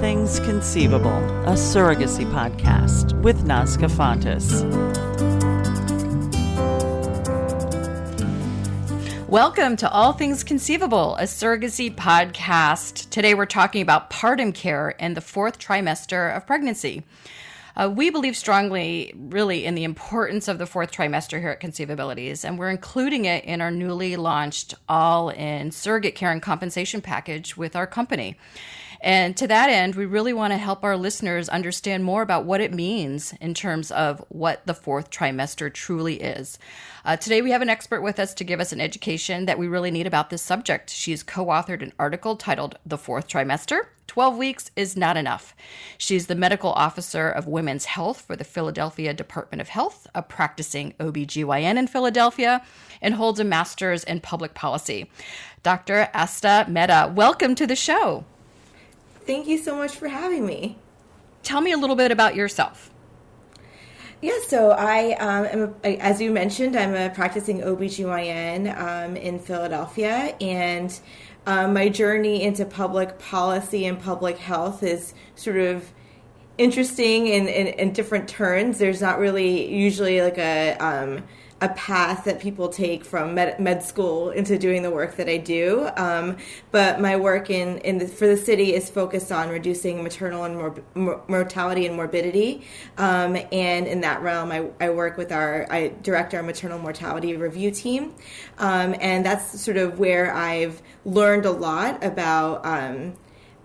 Things Conceivable, a surrogacy podcast with Nazca Fontes. Welcome to All Things Conceivable, a surrogacy podcast. Today we're talking about partum care and the fourth trimester of pregnancy. Uh, we believe strongly, really, in the importance of the fourth trimester here at Conceivabilities, and we're including it in our newly launched all in surrogate care and compensation package with our company. And to that end, we really want to help our listeners understand more about what it means in terms of what the fourth trimester truly is. Uh, today, we have an expert with us to give us an education that we really need about this subject. She's co authored an article titled The Fourth Trimester 12 Weeks is Not Enough. She's the medical officer of women's health for the Philadelphia Department of Health, a practicing OBGYN in Philadelphia, and holds a master's in public policy. Dr. Aasta Mehta, welcome to the show. Thank you so much for having me. Tell me a little bit about yourself. Yeah, so I um, am, a, as you mentioned, I'm a practicing OBGYN um, in Philadelphia, and um, my journey into public policy and public health is sort of interesting in, in, in different turns. There's not really usually like a um, a path that people take from med, med, school into doing the work that I do. Um, but my work in, in the, for the city is focused on reducing maternal and mor- mortality and morbidity. Um, and in that realm, I, I, work with our, I direct our maternal mortality review team. Um, and that's sort of where I've learned a lot about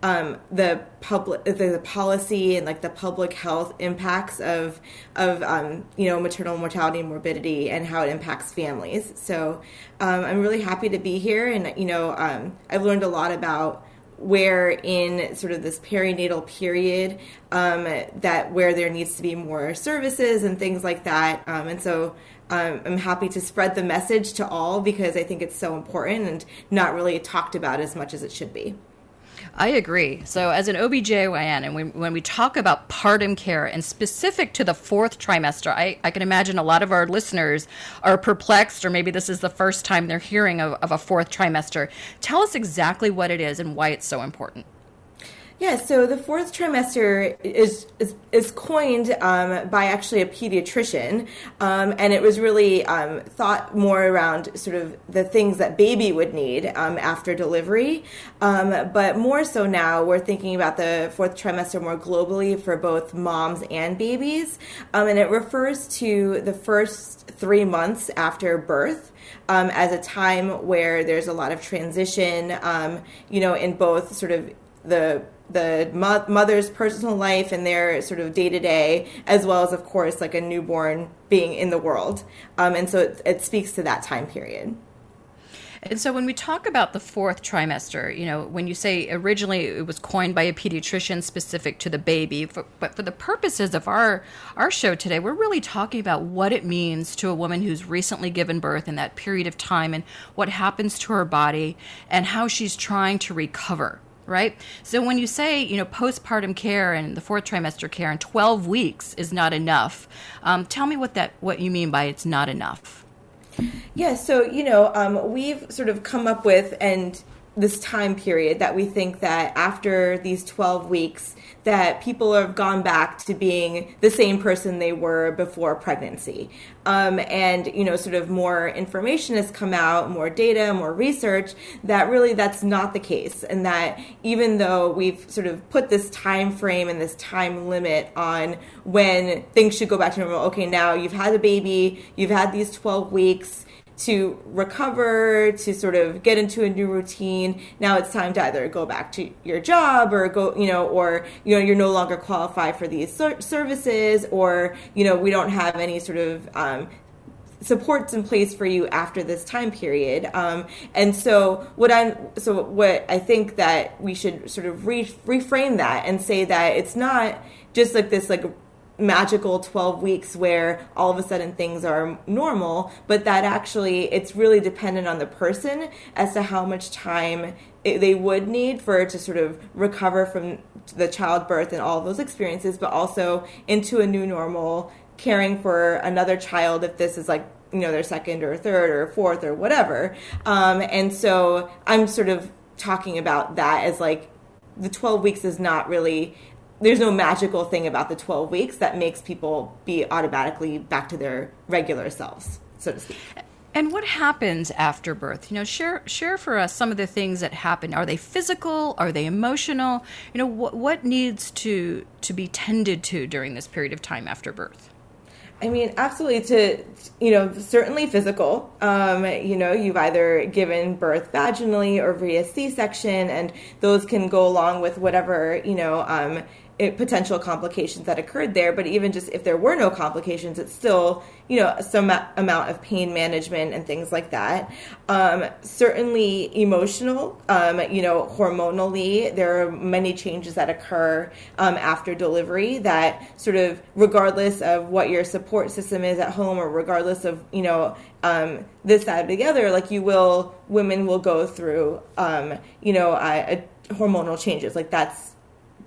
um, the public the, the, policy and like the public health impacts of of um, you know maternal mortality and morbidity and how it impacts families so um, i'm really happy to be here and you know um, i've learned a lot about where in sort of this perinatal period um, that where there needs to be more services and things like that um, and so I'm happy to spread the message to all because I think it's so important and not really talked about as much as it should be. I agree. So, as an OBGYN, and when, when we talk about partum care and specific to the fourth trimester, I, I can imagine a lot of our listeners are perplexed, or maybe this is the first time they're hearing of, of a fourth trimester. Tell us exactly what it is and why it's so important. Yeah, so the fourth trimester is is, is coined um, by actually a pediatrician, um, and it was really um, thought more around sort of the things that baby would need um, after delivery. Um, but more so now, we're thinking about the fourth trimester more globally for both moms and babies, um, and it refers to the first three months after birth. As a time where there's a lot of transition, you know, in both sort of the the mo- mother's personal life and their sort of day to day, as well as, of course, like a newborn being in the world. Um, and so it, it speaks to that time period. And so when we talk about the fourth trimester, you know, when you say originally it was coined by a pediatrician specific to the baby, for, but for the purposes of our our show today, we're really talking about what it means to a woman who's recently given birth in that period of time and what happens to her body and how she's trying to recover right? So when you say, you know, postpartum care and the fourth trimester care and 12 weeks is not enough, um, tell me what that what you mean by it's not enough. Yeah, so you know, um, we've sort of come up with and this time period that we think that after these 12 weeks that people have gone back to being the same person they were before pregnancy. Um, and you know sort of more information has come out more data more research that really that's not the case. And that even though we've sort of put this time frame and this time limit on when things should go back to normal okay now you've had a baby you've had these 12 weeks to recover, to sort of get into a new routine. Now it's time to either go back to your job or go, you know, or, you know, you're no longer qualified for these services or, you know, we don't have any sort of um, supports in place for you after this time period. Um, and so what I'm so what I think that we should sort of re- reframe that and say that it's not just like this like magical 12 weeks where all of a sudden things are normal, but that actually it's really dependent on the person as to how much time it, they would need for to sort of recover from the childbirth and all those experiences, but also into a new normal, caring for another child if this is like you know their second or third or fourth or whatever. Um, and so I'm sort of talking about that as like the 12 weeks is not really there's no magical thing about the 12 weeks that makes people be automatically back to their regular selves, so to speak. And what happens after birth? You know, share share for us some of the things that happen. Are they physical? Are they emotional? You know, what what needs to to be tended to during this period of time after birth? I mean, absolutely. To you know, certainly physical. Um, you know, you've either given birth vaginally or via C-section, and those can go along with whatever you know um, it, potential complications that occurred there. But even just if there were no complications, it's still you know some amount of pain management and things like that. Um, certainly emotional. Um, you know, hormonally, there are many changes that occur um, after delivery that sort of regardless of what your support system is at home or regardless of you know um, this side together, like you will, women will go through, um, you know, hormonal changes. Like that's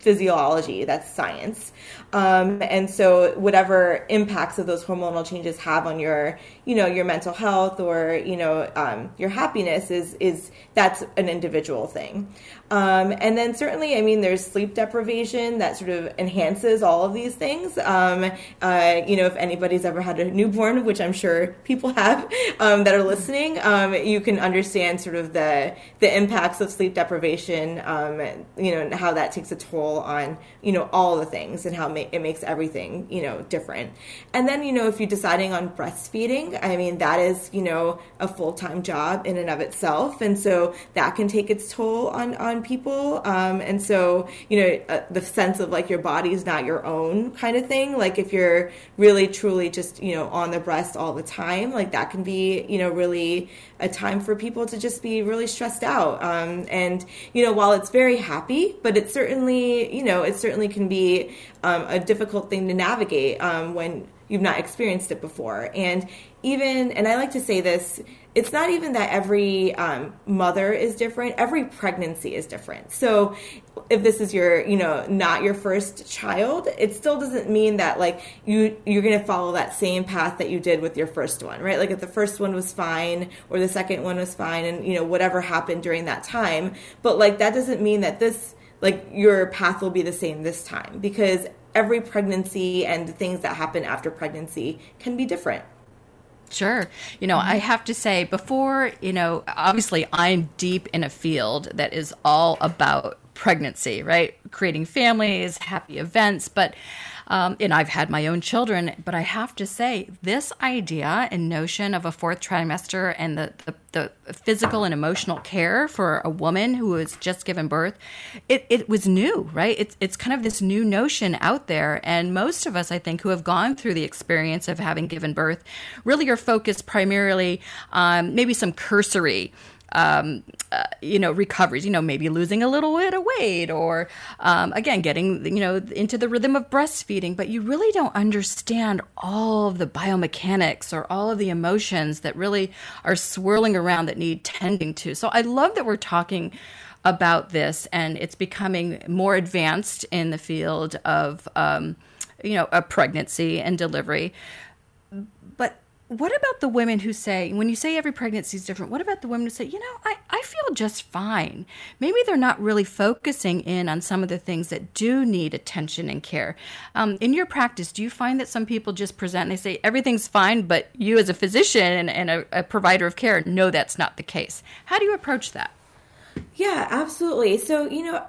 physiology, that's science. Um, and so whatever impacts of those hormonal changes have on your, you know, your mental health or, you know, um, your happiness is, is that's an individual thing. Um, and then certainly, I mean, there's sleep deprivation that sort of enhances all of these things. Um, uh, you know, if anybody's ever had a newborn, which I'm sure people have um, that are listening, um, you can understand sort of the the impacts of sleep deprivation. You know, and how that takes a toll on you know all the things and how it makes everything you know different. And then you know, if you're deciding on breastfeeding, I mean, that is you know a full time job in and of itself, and so that can take its toll on on people. Um, and so, you know, uh, the sense of like your body is not your own kind of thing. Like if you're really truly just, you know, on the breast all the time, like that can be, you know, really a time for people to just be really stressed out. Um, and, you know, while it's very happy, but it certainly, you know, it certainly can be um, a difficult thing to navigate um, when you've not experienced it before. And even, and I like to say this, it's not even that every um, mother is different every pregnancy is different. So if this is your you know not your first child it still doesn't mean that like you you're going to follow that same path that you did with your first one right? Like if the first one was fine or the second one was fine and you know whatever happened during that time. But like that doesn't mean that this like your path will be the same this time because every pregnancy and the things that happen after pregnancy can be different Sure. You know, I have to say, before, you know, obviously I'm deep in a field that is all about pregnancy, right? Creating families, happy events. But um, and I've had my own children, but I have to say, this idea and notion of a fourth trimester and the, the, the physical and emotional care for a woman who has just given birth, it, it was new, right? It's, it's kind of this new notion out there. And most of us, I think, who have gone through the experience of having given birth really are focused primarily on maybe some cursory um, uh, you know, recoveries, you know, maybe losing a little bit of weight or, um, again, getting, you know, into the rhythm of breastfeeding, but you really don't understand all of the biomechanics or all of the emotions that really are swirling around that need tending to. So I love that we're talking about this and it's becoming more advanced in the field of, um, you know, a pregnancy and delivery. What about the women who say, when you say every pregnancy is different, what about the women who say, you know, I, I feel just fine? Maybe they're not really focusing in on some of the things that do need attention and care. Um, in your practice, do you find that some people just present and they say, everything's fine, but you as a physician and, and a, a provider of care know that's not the case? How do you approach that? Yeah, absolutely. So, you know,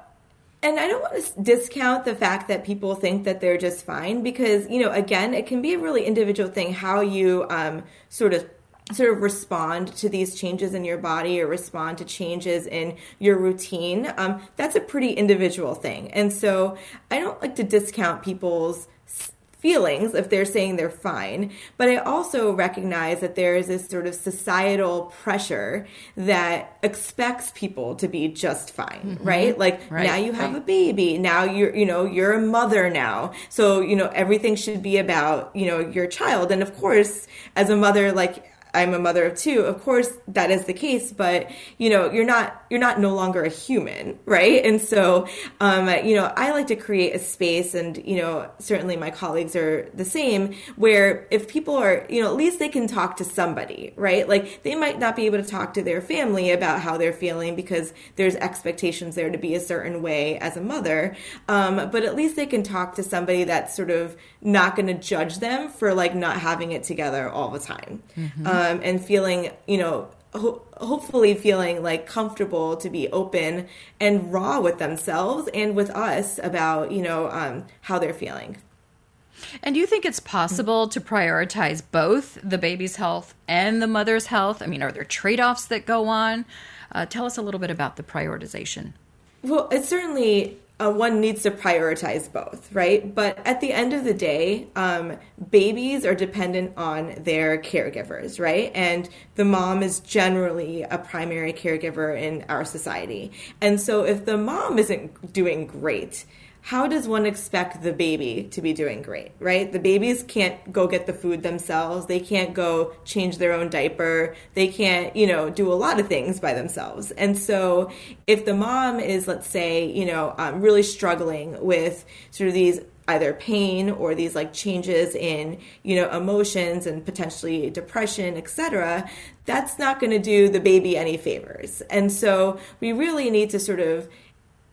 and I don't want to discount the fact that people think that they're just fine because, you know, again, it can be a really individual thing how you um, sort of sort of respond to these changes in your body or respond to changes in your routine um, that's a pretty individual thing. And so i don't like to discount people's feelings if they're saying they're fine. But I also recognize that there is this sort of societal pressure that expects people to be just fine, mm-hmm. right? Like right. now you have right. a baby, now you're, you know, you're a mother now. So, you know, everything should be about, you know, your child. And of course, as a mother, like, I'm a mother of two. Of course, that is the case, but you know, you're not you're not no longer a human, right? And so, um, you know, I like to create a space, and you know, certainly my colleagues are the same, where if people are, you know, at least they can talk to somebody, right? Like they might not be able to talk to their family about how they're feeling because there's expectations there to be a certain way as a mother, um, but at least they can talk to somebody that's sort of not going to judge them for like not having it together all the time. Mm-hmm. Um, um, and feeling, you know, ho- hopefully feeling like comfortable to be open and raw with themselves and with us about, you know, um, how they're feeling. And do you think it's possible to prioritize both the baby's health and the mother's health? I mean, are there trade offs that go on? Uh, tell us a little bit about the prioritization. Well, it's certainly uh, one needs to prioritize both, right? But at the end of the day, um, babies are dependent on their caregivers, right? And the mom is generally a primary caregiver in our society. And so if the mom isn't doing great, how does one expect the baby to be doing great, right? The babies can't go get the food themselves. They can't go change their own diaper. They can't, you know, do a lot of things by themselves. And so if the mom is, let's say, you know, um, really struggling with sort of these either pain or these like changes in you know emotions and potentially depression etc that's not going to do the baby any favors and so we really need to sort of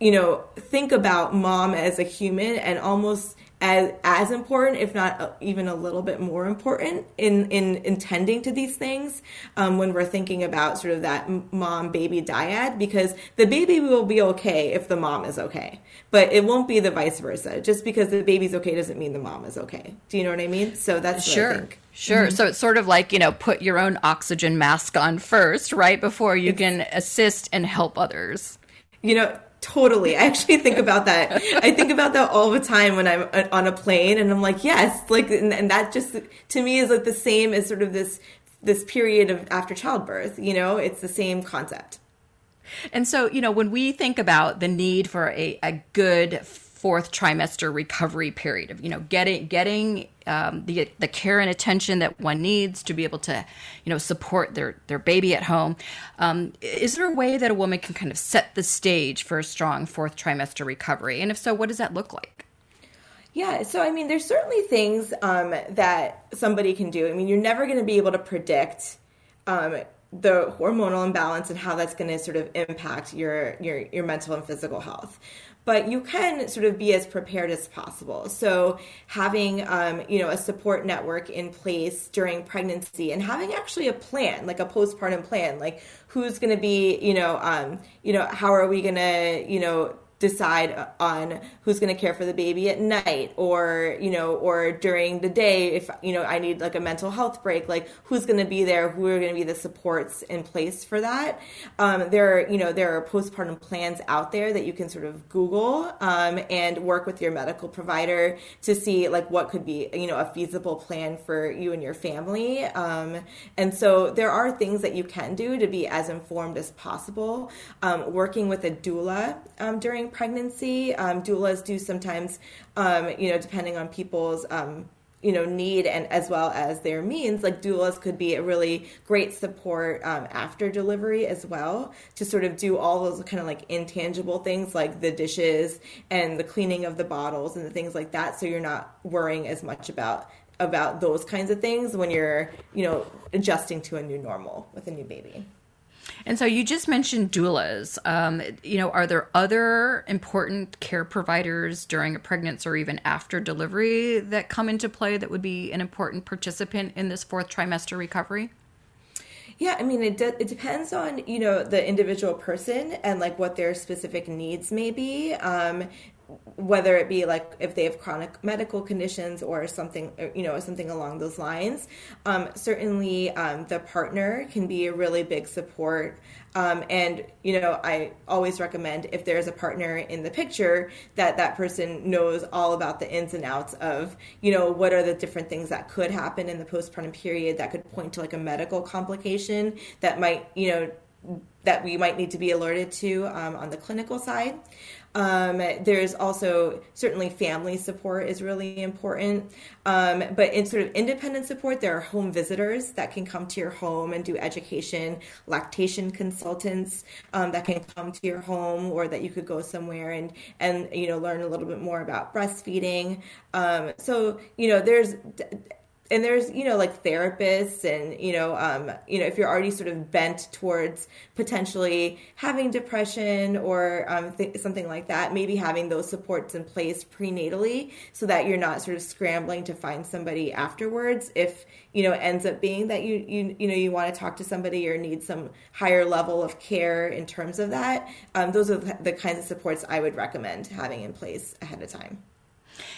you know, think about mom as a human and almost as as important, if not even a little bit more important, in in intending to these things um, when we're thinking about sort of that mom baby dyad, because the baby will be okay if the mom is okay, but it won't be the vice versa. Just because the baby's okay doesn't mean the mom is okay. Do you know what I mean? So that's sure. Sure. Mm-hmm. So it's sort of like, you know, put your own oxygen mask on first, right? Before you it's, can assist and help others. You know, Totally. I actually think about that. I think about that all the time when I'm uh, on a plane and I'm like, yes, like, and, and that just to me is like the same as sort of this, this period of after childbirth, you know, it's the same concept. And so, you know, when we think about the need for a, a good fourth trimester recovery period of you know getting getting um, the the care and attention that one needs to be able to you know support their their baby at home. Um, is there a way that a woman can kind of set the stage for a strong fourth trimester recovery? And if so, what does that look like? Yeah, so I mean, there's certainly things um, that somebody can do. I mean, you're never going to be able to predict um, the hormonal imbalance and how that's going to sort of impact your your your mental and physical health but you can sort of be as prepared as possible. So having um, you know a support network in place during pregnancy and having actually a plan, like a postpartum plan, like who's going to be you know um, you know how are we going to you know decide on who's going to care for the baby at night or you know or during the day if you know i need like a mental health break like who's going to be there who are going to be the supports in place for that. Um, there are you know there are postpartum plans out there that you can sort of google um, and work with your medical provider to see like what could be you know a feasible plan for you and your family. Um, and so there are things that you can do to be as informed as possible. Um, working with a doula um, pregnancy. Um, doulas do sometimes, um, you know, depending on people's, um, you know, need and as well as their means, like doulas could be a really great support um, after delivery as well to sort of do all those kind of like intangible things like the dishes and the cleaning of the bottles and the things like that. So you're not worrying as much about about those kinds of things when you're, you know, adjusting to a new normal with a new baby. And so you just mentioned doulas. Um, you know, are there other important care providers during a pregnancy or even after delivery that come into play that would be an important participant in this fourth trimester recovery? Yeah, I mean, it de- it depends on you know the individual person and like what their specific needs may be. Um, whether it be like if they have chronic medical conditions or something you know something along those lines um, certainly um, the partner can be a really big support um, and you know i always recommend if there's a partner in the picture that that person knows all about the ins and outs of you know what are the different things that could happen in the postpartum period that could point to like a medical complication that might you know that we might need to be alerted to um, on the clinical side. Um, there's also certainly family support is really important. Um, but in sort of independent support, there are home visitors that can come to your home and do education, lactation consultants um, that can come to your home, or that you could go somewhere and and you know learn a little bit more about breastfeeding. Um, so you know there's and there's you know like therapists and you know um, you know if you're already sort of bent towards potentially having depression or um, th- something like that maybe having those supports in place prenatally so that you're not sort of scrambling to find somebody afterwards. If you know ends up being that you you you know you want to talk to somebody or need some higher level of care in terms of that um, those are the kinds of supports i would recommend having in place ahead of time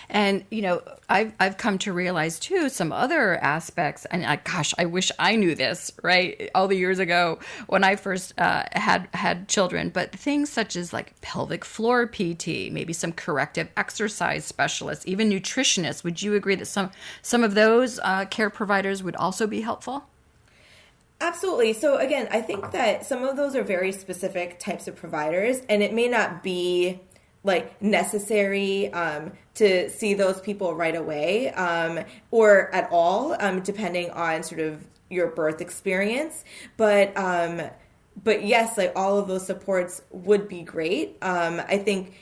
and you know, I've I've come to realize too some other aspects. And I, gosh, I wish I knew this right all the years ago when I first uh, had had children. But things such as like pelvic floor PT, maybe some corrective exercise specialists, even nutritionists. Would you agree that some some of those uh, care providers would also be helpful? Absolutely. So again, I think that some of those are very specific types of providers, and it may not be like necessary um, to see those people right away um, or at all, um, depending on sort of your birth experience. But um, but yes, like all of those supports would be great. Um, I think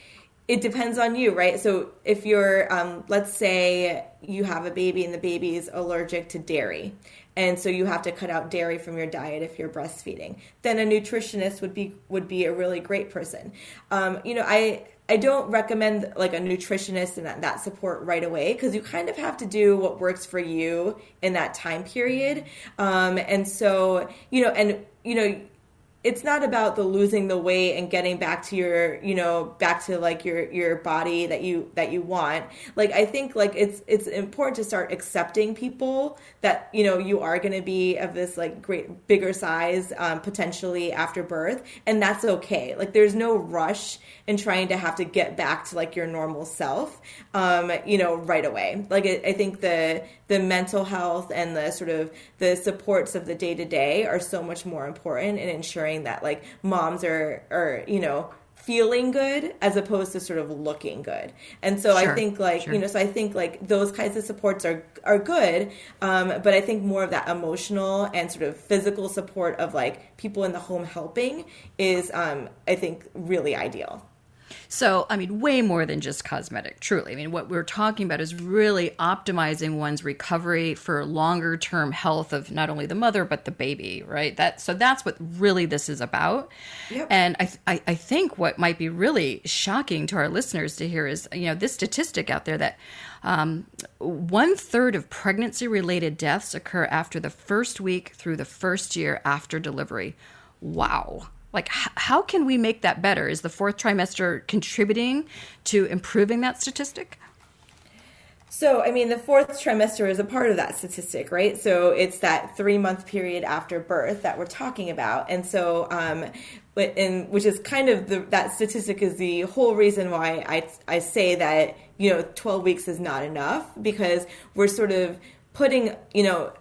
it depends on you, right? So if you're, um, let's say you have a baby and the baby is allergic to dairy, and so you have to cut out dairy from your diet if you're breastfeeding, then a nutritionist would be would be a really great person. You know, I I don't recommend like a nutritionist and that, that support right away because you kind of have to do what works for you in that time period. Um, and so, you know, and, you know, it's not about the losing the weight and getting back to your you know back to like your your body that you that you want like i think like it's it's important to start accepting people that you know you are going to be of this like great bigger size um, potentially after birth and that's okay like there's no rush in trying to have to get back to like your normal self um, you know right away like I, I think the the mental health and the sort of the supports of the day to day are so much more important in ensuring that like moms are are you know feeling good as opposed to sort of looking good. And so sure, I think like, sure. you know, so I think like those kinds of supports are are good. Um, but I think more of that emotional and sort of physical support of like people in the home helping is um, I think really ideal. So, I mean, way more than just cosmetic, truly. I mean, what we're talking about is really optimizing one's recovery for longer term health of not only the mother, but the baby, right? That So that's what really this is about. Yep. And I, I, I think what might be really shocking to our listeners to hear is, you know, this statistic out there that um, one third of pregnancy related deaths occur after the first week through the first year after delivery. Wow like h- how can we make that better is the fourth trimester contributing to improving that statistic so, I mean, the fourth trimester is a part of that statistic, right? So it's that three month period after birth that we're talking about. And so, um, and which is kind of the, that statistic is the whole reason why I, I say that, you know, 12 weeks is not enough because we're sort of putting, you know,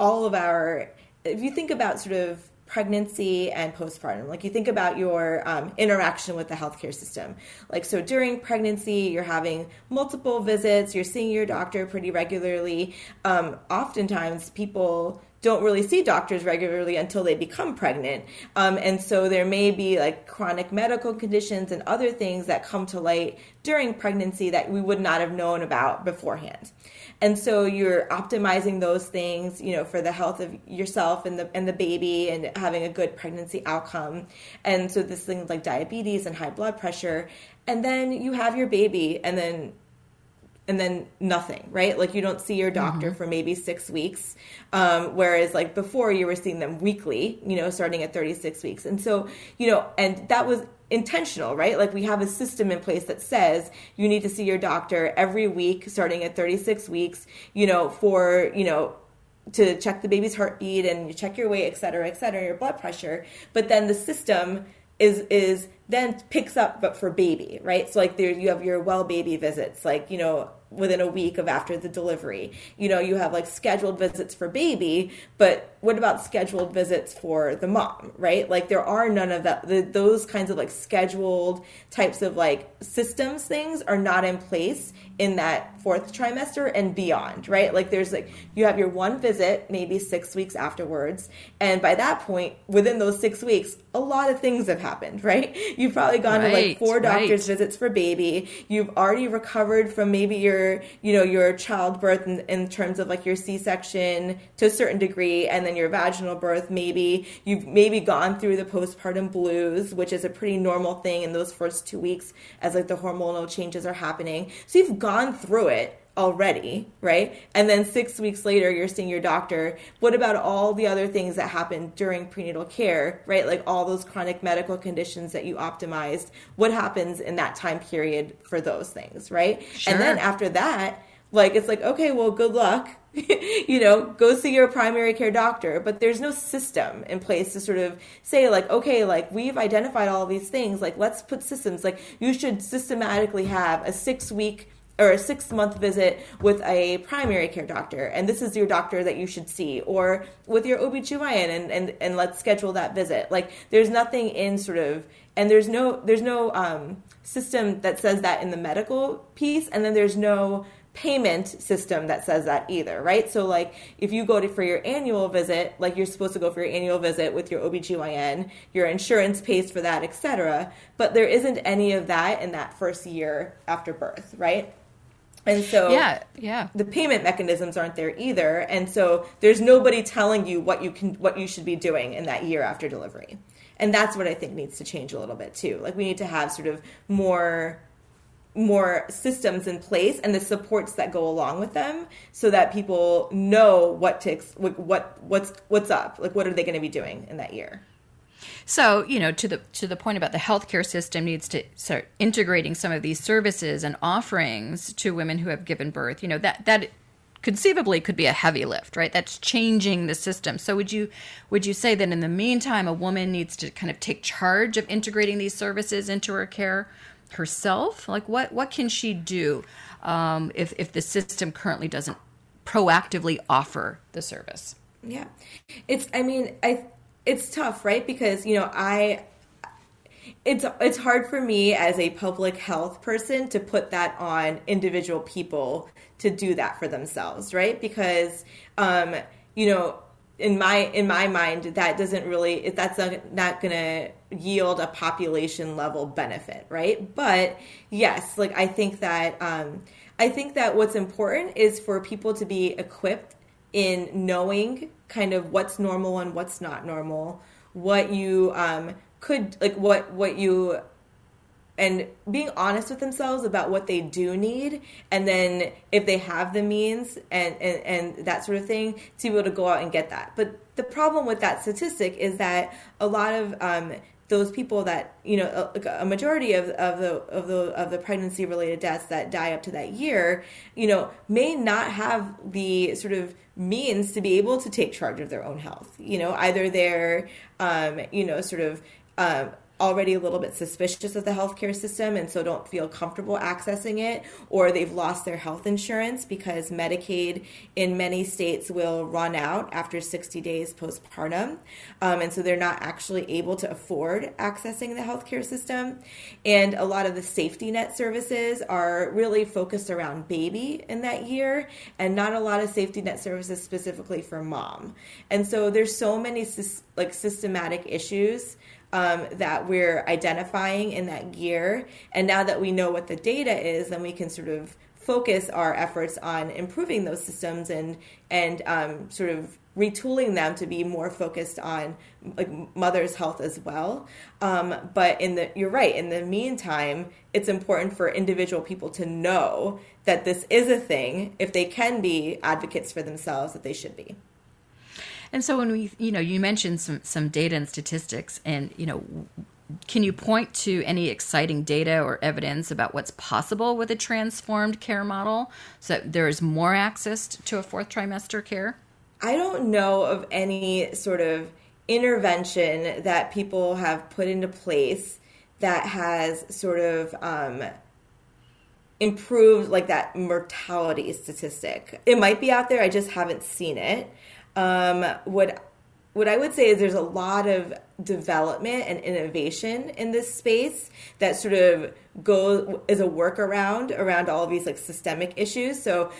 all of our, if you think about sort of pregnancy and postpartum. Like you think about your um, interaction with the healthcare system. Like, so during pregnancy, you're having multiple visits, you're seeing your doctor pretty regularly. Um, oftentimes, people don't really see doctors regularly until they become pregnant. Um, and so there may be like chronic medical conditions and other things that come to light during pregnancy that we would not have known about beforehand. And so you're optimizing those things, you know, for the health of yourself and the and the baby and having a good pregnancy outcome. And so this things like diabetes and high blood pressure. And then you have your baby and then and then nothing, right? Like you don't see your doctor mm-hmm. for maybe six weeks. Um, whereas like before you were seeing them weekly, you know, starting at 36 weeks. And so, you know, and that was intentional, right? Like we have a system in place that says you need to see your doctor every week starting at 36 weeks, you know, for, you know, to check the baby's heartbeat and you check your weight, et cetera, et cetera, your blood pressure. But then the system is is then picks up but for baby right so like there you have your well baby visits like you know within a week of after the delivery. You know, you have like scheduled visits for baby, but what about scheduled visits for the mom, right? Like there are none of that the, those kinds of like scheduled types of like systems things are not in place in that fourth trimester and beyond, right? Like there's like you have your one visit maybe 6 weeks afterwards, and by that point within those 6 weeks a lot of things have happened, right? You've probably gone right, to like four doctor's right. visits for baby. You've already recovered from maybe your you know your childbirth in, in terms of like your c-section to a certain degree and then your vaginal birth maybe you've maybe gone through the postpartum blues which is a pretty normal thing in those first two weeks as like the hormonal changes are happening so you've gone through it already, right? And then six weeks later, you're seeing your doctor. What about all the other things that happened during prenatal care, right? Like all those chronic medical conditions that you optimized. What happens in that time period for those things, right? Sure. And then after that, like it's like, okay, well, good luck. you know, go see your primary care doctor, but there's no system in place to sort of say, like, okay, like we've identified all these things, like let's put systems, like you should systematically have a six week or a six month visit with a primary care doctor and this is your doctor that you should see or with your OB/GYN and, and, and let's schedule that visit. Like there's nothing in sort of and there's no there's no um, system that says that in the medical piece and then there's no payment system that says that either, right? So like if you go to for your annual visit, like you're supposed to go for your annual visit with your OB/GYN, your insurance pays for that, etc. But there isn't any of that in that first year after birth, right? And so yeah, yeah. The payment mechanisms aren't there either. And so there's nobody telling you what you can what you should be doing in that year after delivery. And that's what I think needs to change a little bit too. Like we need to have sort of more more systems in place and the supports that go along with them so that people know what to what what's what's up like what are they going to be doing in that year so, you know, to the to the point about the healthcare system needs to start integrating some of these services and offerings to women who have given birth. You know, that that conceivably could be a heavy lift, right? That's changing the system. So would you would you say that in the meantime a woman needs to kind of take charge of integrating these services into her care herself? Like what what can she do um, if if the system currently doesn't proactively offer the service? Yeah, it's. I mean, I it's tough, right? Because you know, I it's it's hard for me as a public health person to put that on individual people to do that for themselves, right? Because um, you know, in my in my mind, that doesn't really that's not, not going to yield a population level benefit, right? But yes, like I think that um, I think that what's important is for people to be equipped in knowing kind of what's normal and what's not normal, what you um, could like what what you and being honest with themselves about what they do need and then if they have the means and, and, and that sort of thing to be able to go out and get that. But the problem with that statistic is that a lot of um, those people that you know a, a, majority of, of the of the of the pregnancy related deaths that die up to that year you know may not have the sort of means to be able to take charge of their own health. You know either they're um, you know sort of um, already a little bit suspicious of the healthcare system and so don't feel comfortable accessing it, or they've lost their health insurance because Medicaid in many states will run out after 60 days postpartum. Um, and so they're not actually able to afford accessing the healthcare system. And a lot of the safety net services are really focused around baby in that year and not a lot of safety net services specifically for mom. And so there's so many like systematic issues um, that we're identifying in that year. And now that we know what the data is, then we can sort of focus our efforts on improving those systems and and um, sort of retooling them to be more focused on like mother's health as well. Um, but in the you're right. In the meantime, it's important for individual people to know that this is a thing. If they can be advocates for themselves, that they should be. And so when we, you know, you mentioned some some data and statistics, and you know, can you point to any exciting data or evidence about what's possible with a transformed care model, so that there is more access to a fourth trimester care? I don't know of any sort of intervention that people have put into place that has sort of um, improved like that mortality statistic. It might be out there, I just haven't seen it. Um, what what I would say is there's a lot of development and innovation in this space that sort of go as a workaround around all of these like systemic issues. So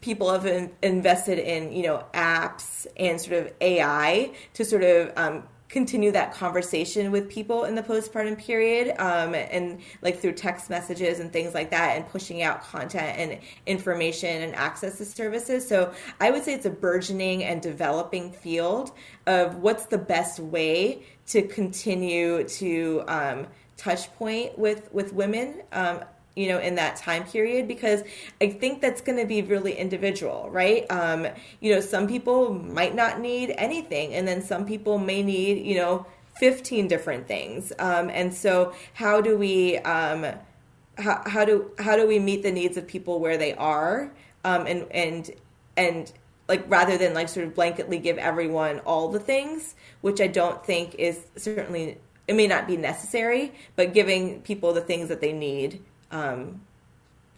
people have in, invested in you know apps and sort of AI to sort of um, continue that conversation with people in the postpartum period um, and like through text messages and things like that and pushing out content and information and access to services. So i would say it's a burgeoning and developing field of what's the best way to continue to um, touch point with with women um, you know in that time period because i think that's going to be really individual right? Um you know some people might not need anything and then some people may need you know 15 different things. Um and so how do we um how, how do how do we meet the needs of people where they are? Um and and and like rather than like sort of blanketly give everyone all the things which i don't think is certainly it may not be necessary but giving people the things that they need um,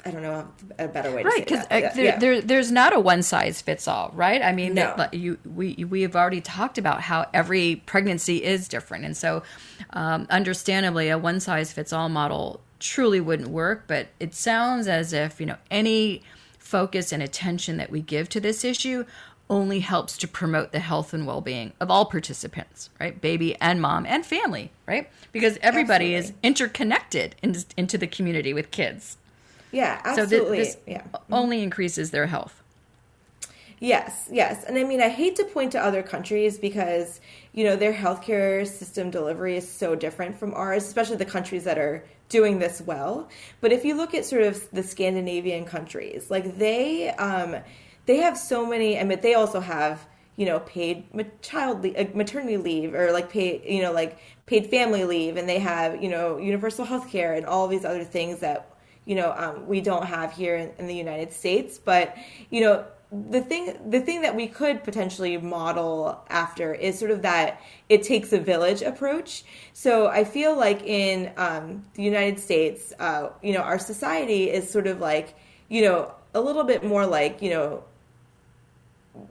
I don't know a better way to right, say because that. uh, there, yeah. there, there's not a one size fits all, right? I mean, No. that- you we we have already talked about how every pregnancy is different, and so um, understandably, a one size fits all model truly wouldn't work. But it sounds as if you know any focus and attention that we give to this issue only helps to promote the health and well-being of all participants right baby and mom and family right because everybody is interconnected in, into the community with kids yeah, so thi- absolutely. this yeah. only increases their health. Yes, yes. And I mean, I hate to point to other countries because, you know, their healthcare system delivery is so different from ours, especially the countries that are doing this well. But if you look at sort of the Scandinavian countries, like they um they have so many I mean they also have, you know, paid child le- uh, maternity leave or like paid, you know, like paid family leave and they have, you know, universal health care and all these other things that you know um, we don't have here in, in the United States. But you know the thing the thing that we could potentially model after is sort of that it takes a village approach. So I feel like in um, the United States, uh, you know, our society is sort of like you know a little bit more like you know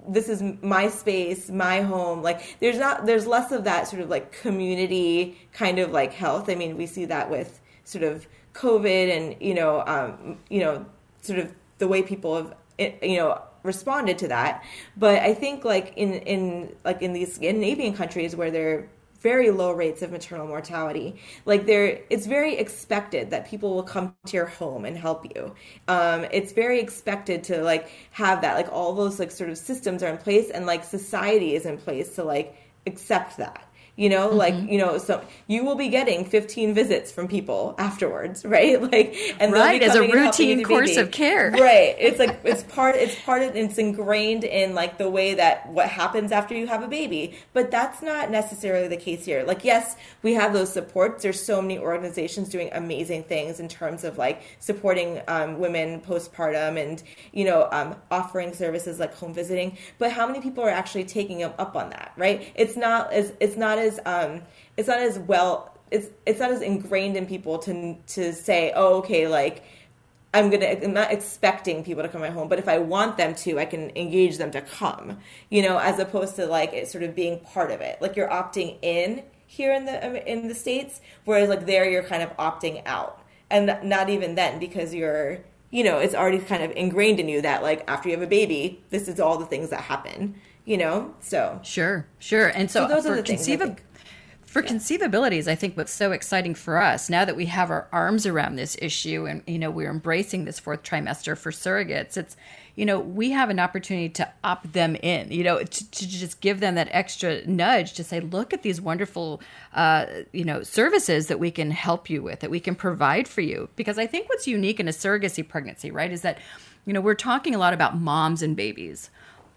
this is my space, my home. Like there's not there's less of that sort of like community kind of like health. I mean, we see that with sort of COVID and you know um, you know sort of the way people have eh, you know responded to that. But I think like in in like in these Scandinavian countries where they're very low rates of maternal mortality. Like there, it's very expected that people will come to your home and help you. Um, it's very expected to like have that, like all those like sort of systems are in place, and like society is in place to like accept that. You know, like you know, so you will be getting 15 visits from people afterwards, right? Like, and Right, as a coming and helping routine course of care. right? It's like it's part, it's part of, it's ingrained in like the way that what happens after you have a baby. But that's not necessarily the case here. Like, yes, we have those supports. There's so many organizations doing amazing things in terms of like supporting um, women postpartum and you know um, offering services like home visiting. But how many people are actually taking up on that? Right? It's not as it's not as um, it's not as well. It's it's not as ingrained in people to to say, oh, okay, like I'm gonna I'm not expecting people to come to my home, but if I want them to, I can engage them to come. You know, as opposed to like it sort of being part of it. Like you're opting in here in the um, in the states, whereas like there you're kind of opting out, and not even then because you're you know it's already kind of ingrained in you that like after you have a baby, this is all the things that happen. You know, so Sure, sure. And so, So those are for the things I conceiva- think. for conceivabilities, I think what's so exciting for us now that we have our arms around this issue and you know we're embracing this fourth trimester for surrogates, it's you know we have an opportunity to opt them in, you know, to, to just give them that extra nudge to say, look at these wonderful, uh, you know, services that we can help you with, that we can provide for you. Because I think what's unique in a surrogacy pregnancy, right, is that you know we're talking a lot about moms and babies.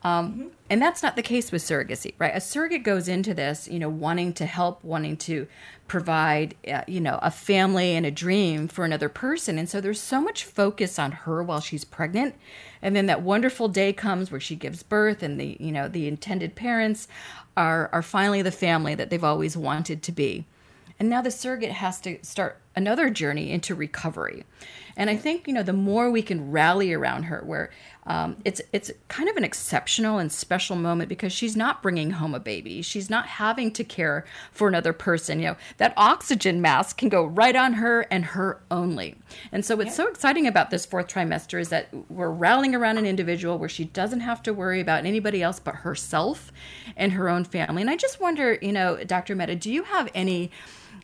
Um, and that's not the case with surrogacy, right? A surrogate goes into this, you know, wanting to help, wanting to provide, uh, you know, a family and a dream for another person. And so there's so much focus on her while she's pregnant. And then that wonderful day comes where she gives birth and the, you know, the intended parents are, are finally the family that they've always wanted to be. and now the surrogate has to start another journey into recovery. And I think you know the more we can rally around her, where um, it's it's kind of an exceptional and special moment because she's not bringing home a baby, she's not having to care for another person. You know that oxygen mask can go right on her and her only. And so what's yeah. so exciting about this fourth trimester is that we're rallying around an individual where she doesn't have to worry about anybody else but herself and her own family. And I just wonder, you know, Dr. Mehta, do you have any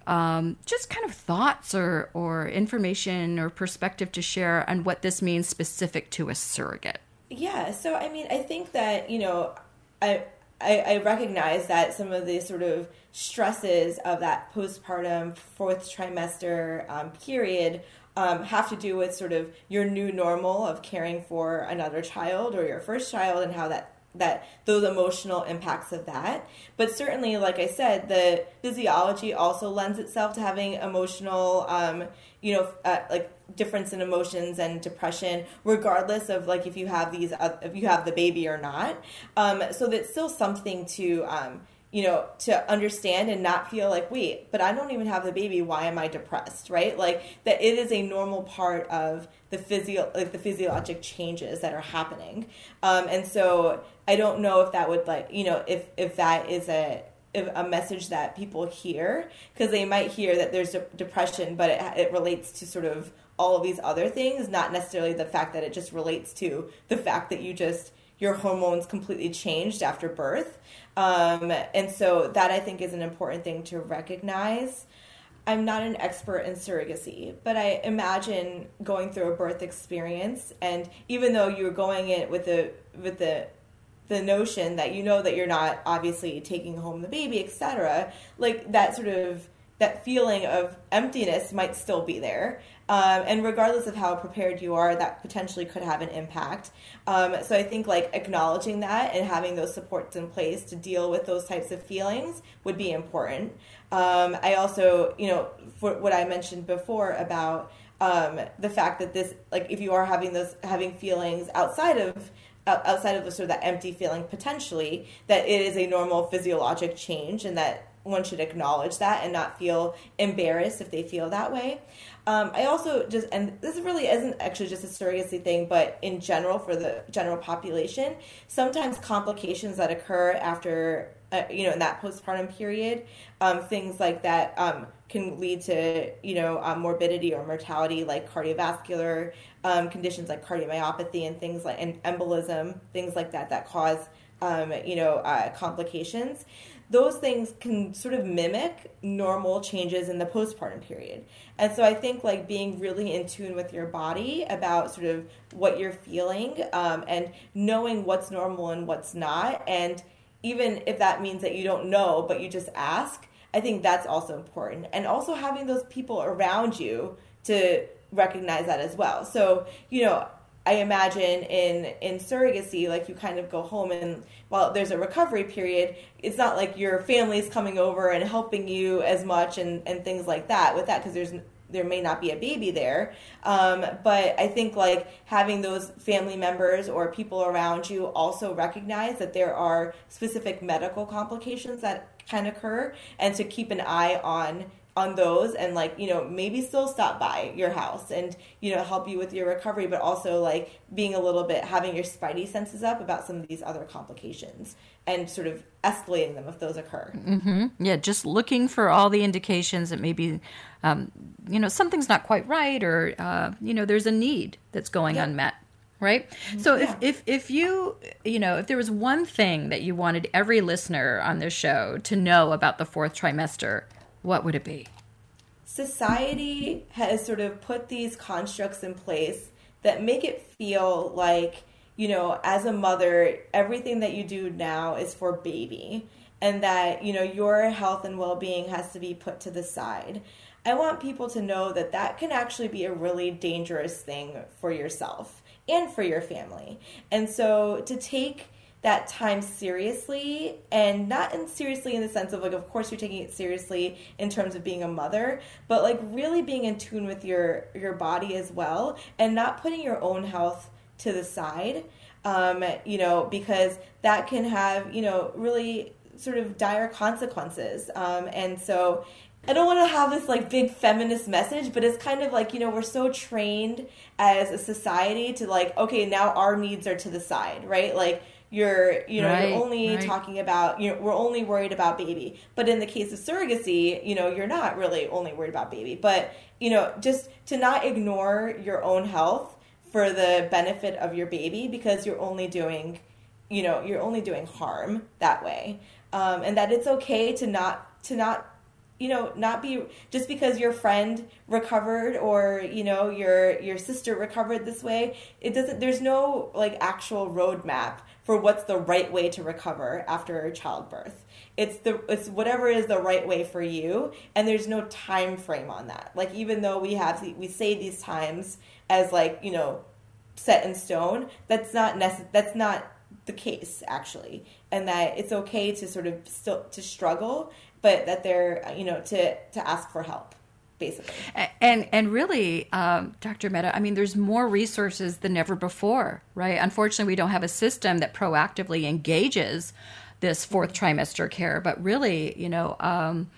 um, just kind of thoughts or, or information or perspective to share on what this means specific to a surrogate? Yeah, so I mean, I think that, you know, I, I, I recognize that some of the sort of stresses of that postpartum fourth trimester um, period um, have to do with sort of your new normal of caring for another child or your first child and how that that those emotional impacts of that. But certainly, like I said, the physiology also lends itself to having emotional, um, you know, uh, like difference in emotions and depression, regardless of like if you have these, uh, if you have the baby or not. Um, so that's still something to. Um, you know, to understand and not feel like, wait, but I don't even have the baby. Why am I depressed? Right? Like that it is a normal part of the physio, like the physiologic changes that are happening. Um, and so I don't know if that would like, you know, if, if that is a, a message that people hear because they might hear that there's a depression, but it, it relates to sort of all of these other things, not necessarily the fact that it just relates to the fact that you just your hormones completely changed after birth. Um, and so that I think is an important thing to recognize. I'm not an expert in surrogacy, but I imagine going through a birth experience, and even though you're going in with the with the the notion that you know that you're not obviously taking home the baby, etc., like that sort of that feeling of emptiness might still be there. Um, and regardless of how prepared you are, that potentially could have an impact. Um, so I think like acknowledging that and having those supports in place to deal with those types of feelings would be important. Um, I also, you know, for what I mentioned before about um, the fact that this, like, if you are having those having feelings outside of outside of the sort of that empty feeling potentially that it is a normal physiologic change and that one should acknowledge that and not feel embarrassed if they feel that way. Um, I also just, and this really isn't actually just a surrogacy thing, but in general for the general population, sometimes complications that occur after, uh, you know, in that postpartum period, um, things like that um, can lead to, you know, um, morbidity or mortality, like cardiovascular um, conditions like cardiomyopathy and things like, and embolism, things like that, that cause, um, you know, uh, complications those things can sort of mimic normal changes in the postpartum period. And so I think like being really in tune with your body about sort of what you're feeling um, and knowing what's normal and what's not. And even if that means that you don't know, but you just ask, I think that's also important. And also having those people around you to recognize that as well. So, you know, I imagine in in surrogacy, like you kind of go home and while there's a recovery period, it's not like your family's coming over and helping you as much and and things like that with that because there's there may not be a baby there. Um, but I think like having those family members or people around you also recognize that there are specific medical complications that can occur and to keep an eye on on those and like you know maybe still stop by your house and you know help you with your recovery but also like being a little bit having your spidey senses up about some of these other complications and sort of escalating them if those occur mm-hmm. yeah just looking for all the indications that maybe um, you know something's not quite right or uh, you know there's a need that's going yeah. unmet right mm-hmm. so yeah. if, if if you you know if there was one thing that you wanted every listener on this show to know about the fourth trimester what would it be? Society has sort of put these constructs in place that make it feel like, you know, as a mother, everything that you do now is for baby and that, you know, your health and well being has to be put to the side. I want people to know that that can actually be a really dangerous thing for yourself and for your family. And so to take that time seriously and not in seriously in the sense of like of course you're taking it seriously in terms of being a mother but like really being in tune with your your body as well and not putting your own health to the side um, you know because that can have you know really sort of dire consequences um, and so I don't want to have this like big feminist message, but it's kind of like, you know, we're so trained as a society to like, okay, now our needs are to the side, right? Like you're, you know, Right, you're only right. talking about, you know, we're only worried about baby. But in the case of surrogacy, you know, you're not really only worried about baby, but, you know, just to not ignore your own health for the benefit of your baby because you're only doing, you know, you're only doing harm that way. Um, and that it's okay to not, to not you know not be just because your friend recovered or you know your your sister recovered this way it doesn't there's no like actual roadmap for what's the right way to recover after childbirth. It's the it's whatever is the right way for you and there's no time frame on that. Like even though we have we say these times as like you know set in stone that's not necess- that's not the case actually. And that it's okay to sort of still to struggle but that they're you know to to ask for help basically And and really, um, Dr. Mehta, I mean, there's more resources than ever before, right? Unfortunately, we don't have a system that proactively engages this fourth trimester care. But really, you know, um,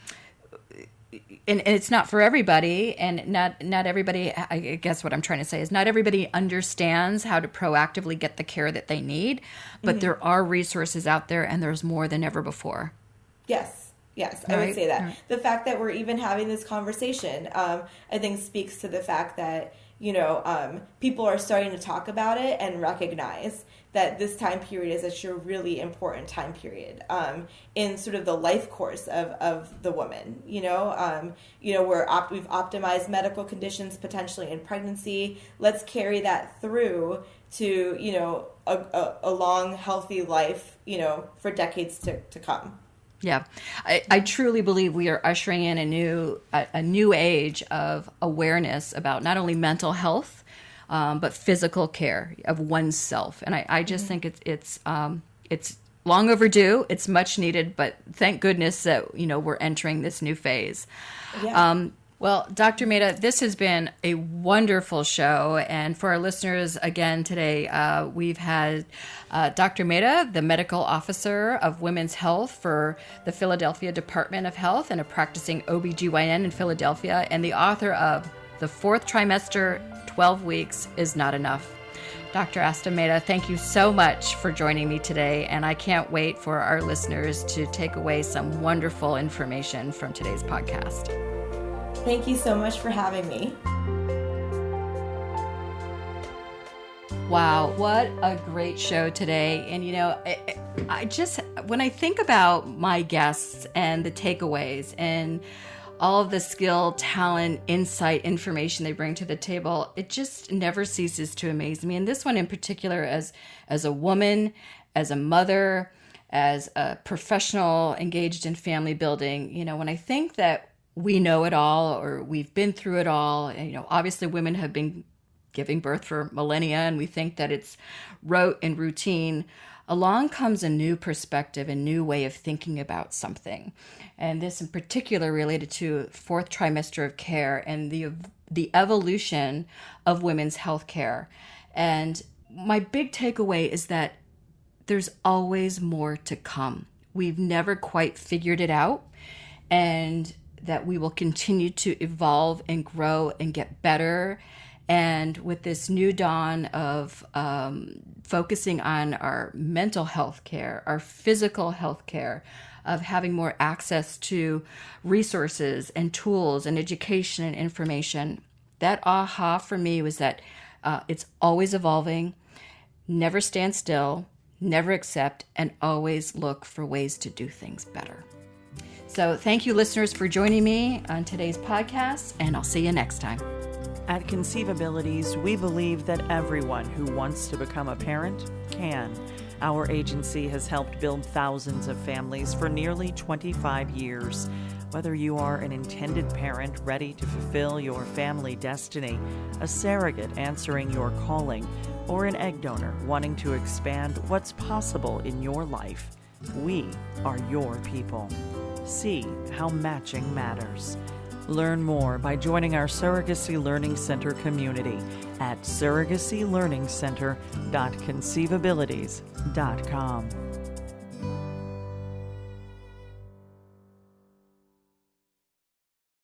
and, and it's not for everybody, and not not everybody. I guess what I'm trying to say is not everybody understands how to proactively get the care that they need. But there are resources out there, and there's more than ever before. Yes, yes, I would say that. right. The fact that we're even having this conversation, um, I think, speaks to the fact that you know um, people are starting to talk about it and recognize that this time period is actually a really important time period um, in sort of the life course of, of the woman. You know, um, you know, we're op- we've optimized medical conditions potentially in pregnancy. Let's carry that through to you know a, a, a long healthy life. You know, for decades to, to come. Yeah, I, I truly believe we are ushering in a new a, a new age of awareness about not only mental health, um, but physical care of oneself. And I, I just think it's it's um, it's long overdue. It's much needed, but thank goodness that you know we're entering this new phase. Yeah. Um, well, Dr. Mehta, this has been a wonderful show. And for our listeners, again, today uh, we've had uh, Dr. Mehta, the medical officer of women's health for the Philadelphia Department of Health and a practicing OBGYN in Philadelphia, and the author of The Fourth Trimester 12 Weeks is Not Enough. Dr. Aasta Mehta, thank you so much for joining me today, and I can't wait for our listeners to take away some wonderful information from today's podcast. Thank you so much for having me. Wow, what a great show today. And you know, I, I just, when I think about my guests and the takeaways and all of the skill, talent, insight, information they bring to the table, it just never ceases to amaze me. And this one in particular, as as a woman, as a mother, as a professional engaged in family building, you know, when I think that we know it all or we've been through it all, and, you know, obviously women have been giving birth for millennia and we think that it's rote and routine. Along comes a new perspective a new way of thinking about something. And this in particular related to fourth trimester of care and the the evolution of women's health care. And my big takeaway is that there's always more to come. We've never quite figured it out. And that we will continue to evolve and grow and get better and with this new dawn of um, focusing on our mental health care, our physical health care, of having more access to resources and tools and education and information, that aha for me was that uh, it's always evolving, never stand still, never accept, and always look for ways to do things better. So, thank you, listeners, for joining me on today's podcast, and I'll see you next time. At Conceivabilities, we believe that everyone who wants to become a parent can. Our agency has helped build thousands of families for nearly 25 years. Whether you are an intended parent ready to fulfill your family destiny, a surrogate answering your calling, or an egg donor wanting to expand what's possible in your life, we are your people. See how matching matters. Learn more by joining our Surrogacy Learning Center community at surrogacylearningcenter.conceivabilities.com.